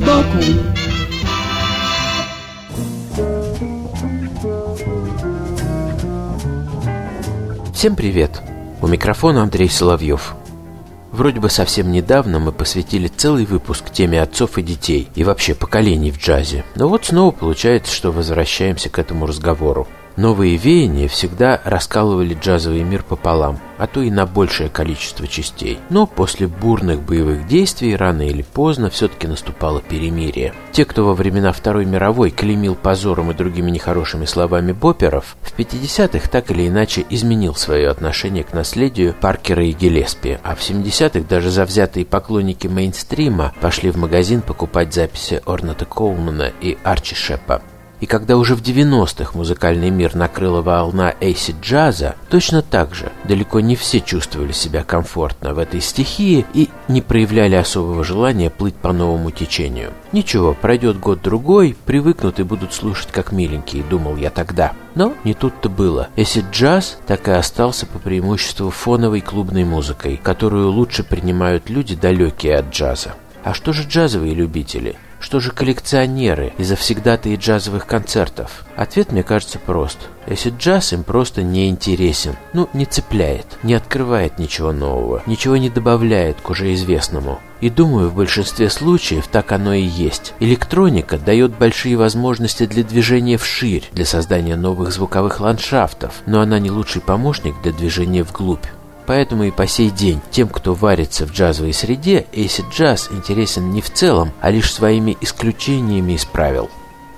сбоку Всем привет! У микрофона Андрей Соловьев. Вроде бы совсем недавно мы посвятили целый выпуск теме отцов и детей и вообще поколений в джазе. Но вот снова получается, что возвращаемся к этому разговору. Новые веяния всегда раскалывали джазовый мир пополам, а то и на большее количество частей. Но после бурных боевых действий рано или поздно все-таки наступало перемирие. Те, кто во времена Второй мировой клеймил позором и другими нехорошими словами боперов, в 50-х так или иначе изменил свое отношение к наследию Паркера и Гелеспи, а в 70-х даже завзятые поклонники мейнстрима пошли в магазин покупать записи Орната Коулмана и Арчи Шепа. И когда уже в 90-х музыкальный мир накрыла волна эйсид-джаза, точно так же далеко не все чувствовали себя комфортно в этой стихии и не проявляли особого желания плыть по новому течению. Ничего, пройдет год-другой, привыкнут и будут слушать как миленькие, думал я тогда. Но не тут-то было. Эсид-джаз так и остался по преимуществу фоновой клубной музыкой, которую лучше принимают люди, далекие от джаза. А что же джазовые любители? Что же коллекционеры и завсегдатые джазовых концертов? Ответ, мне кажется, прост. Если джаз им просто не интересен, ну, не цепляет, не открывает ничего нового, ничего не добавляет к уже известному. И думаю, в большинстве случаев так оно и есть. Электроника дает большие возможности для движения вширь, для создания новых звуковых ландшафтов, но она не лучший помощник для движения вглубь. Поэтому и по сей день тем, кто варится в джазовой среде, эйсид джаз интересен не в целом, а лишь своими исключениями из правил.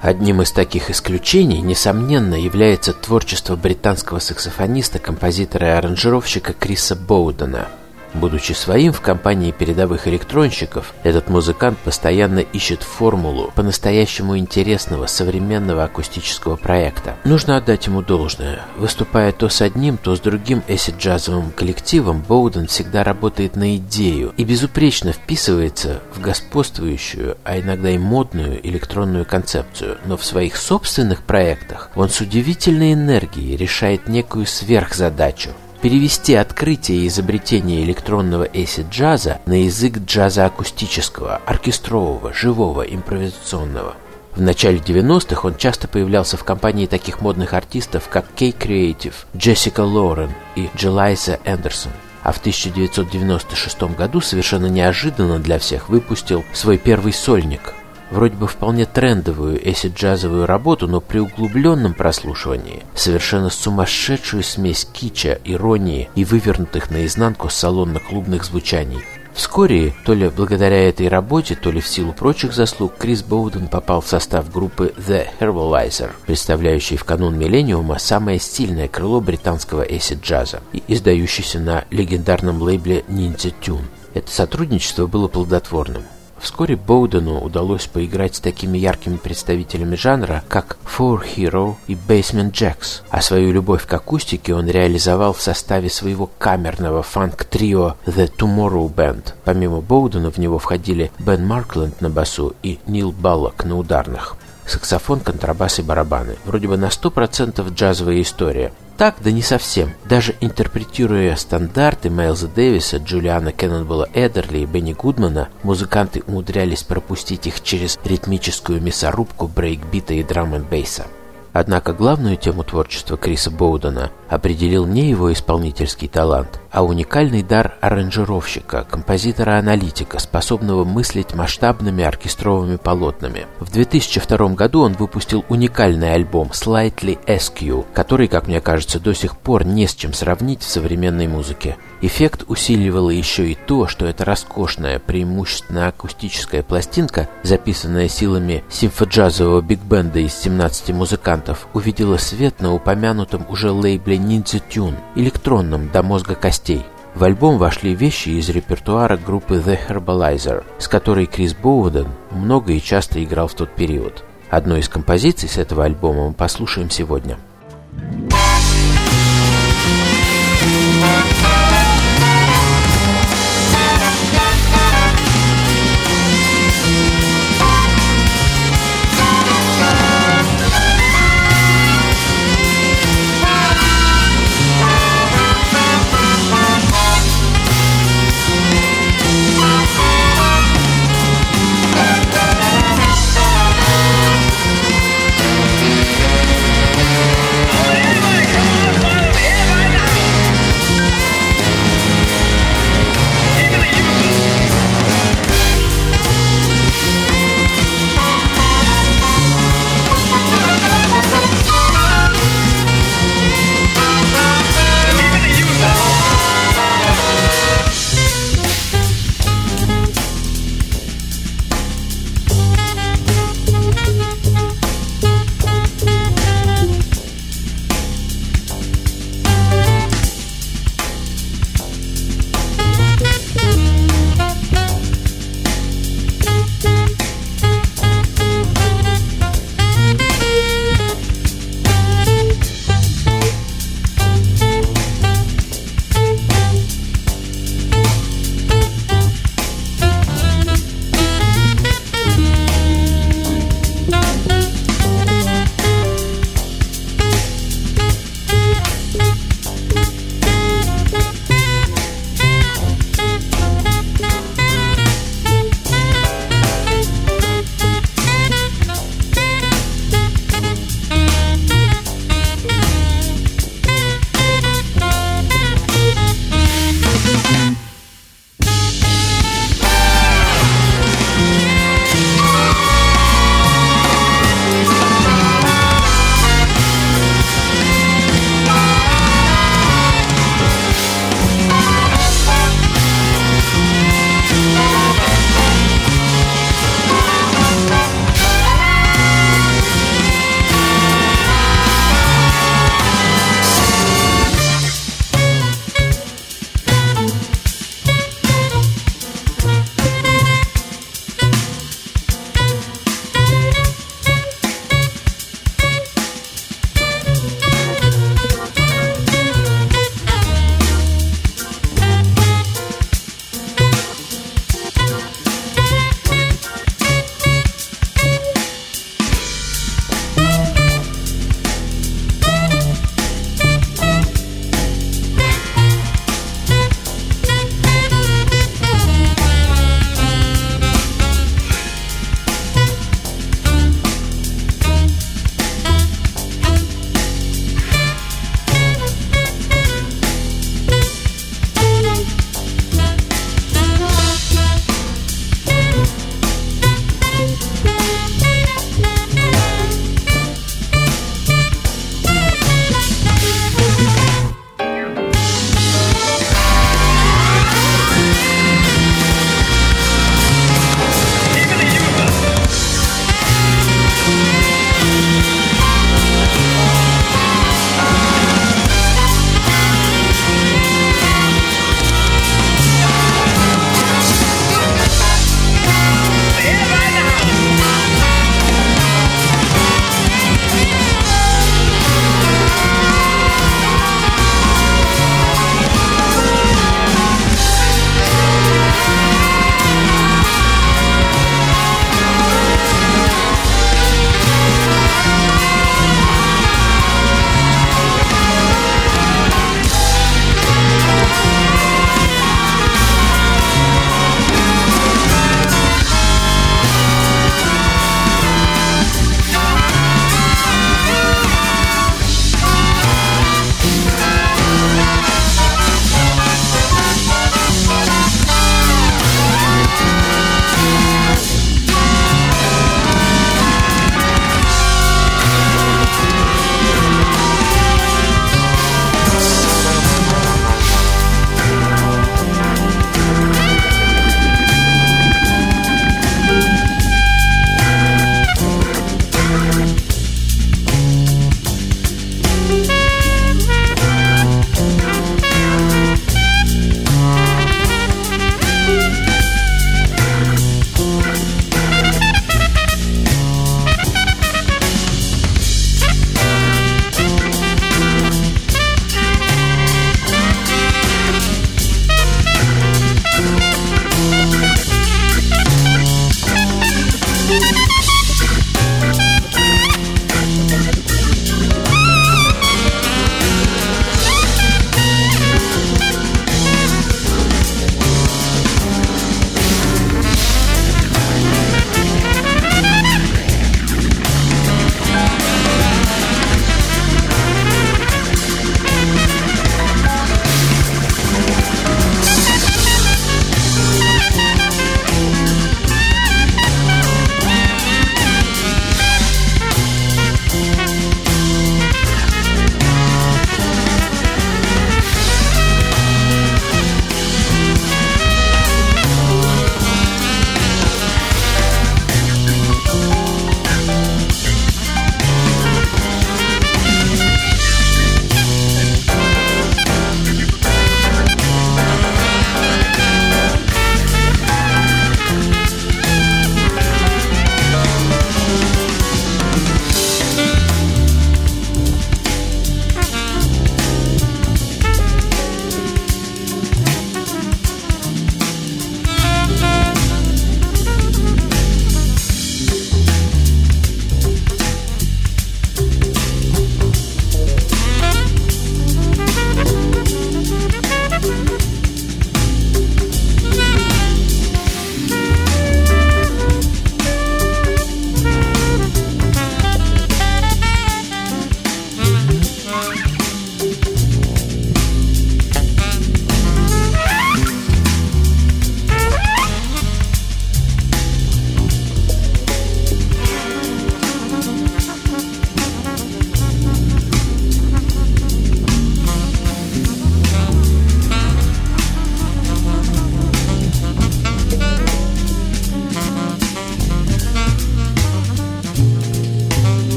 Одним из таких исключений, несомненно, является творчество британского саксофониста, композитора и аранжировщика Криса Боудена – Будучи своим в компании передовых электронщиков, этот музыкант постоянно ищет формулу по-настоящему интересного современного акустического проекта. Нужно отдать ему должное. Выступая то с одним, то с другим эсид-джазовым коллективом, Боуден всегда работает на идею и безупречно вписывается в господствующую, а иногда и модную электронную концепцию. Но в своих собственных проектах он с удивительной энергией решает некую сверхзадачу перевести открытие и изобретение электронного эйсид-джаза на язык джаза акустического, оркестрового, живого, импровизационного. В начале 90-х он часто появлялся в компании таких модных артистов, как Кей Creative, Джессика Лорен и Джелайса Эндерсон. А в 1996 году совершенно неожиданно для всех выпустил свой первый сольник вроде бы вполне трендовую эсид-джазовую работу, но при углубленном прослушивании совершенно сумасшедшую смесь кича, иронии и вывернутых наизнанку салонно-клубных звучаний. Вскоре, то ли благодаря этой работе, то ли в силу прочих заслуг, Крис Боуден попал в состав группы The Herbalizer, представляющей в канун миллениума самое стильное крыло британского эсид-джаза и издающейся на легендарном лейбле Ninja Tune. Это сотрудничество было плодотворным. Вскоре Боудену удалось поиграть с такими яркими представителями жанра, как Four Hero и Basement Jacks, а свою любовь к акустике он реализовал в составе своего камерного фанк-трио The Tomorrow Band. Помимо Боудена в него входили Бен Маркленд на басу и Нил Баллок на ударных. Саксофон, контрабас и барабаны. Вроде бы на 100% джазовая история. Так, да не совсем. Даже интерпретируя стандарты Майлза Дэвиса, Джулиана Кеннонбелла Эдерли и Бенни Гудмана, музыканты умудрялись пропустить их через ритмическую мясорубку брейкбита и драм-н-бейса. Однако главную тему творчества Криса Боудена определил не его исполнительский талант, а уникальный дар аранжировщика, композитора-аналитика, способного мыслить масштабными оркестровыми полотнами. В 2002 году он выпустил уникальный альбом Slightly SQ, который, как мне кажется, до сих пор не с чем сравнить в современной музыке. Эффект усиливало еще и то, что эта роскошная, преимущественно акустическая пластинка, записанная силами симфоджазового биг-бенда из 17 музыкантов, увидела свет на упомянутом уже лейбле Ninja Tune, электронном до мозга костей. В В альбом вошли вещи из репертуара группы The Herbalizer, с которой Крис Боуден много и часто играл в тот период. Одну из композиций с этого альбома мы послушаем сегодня –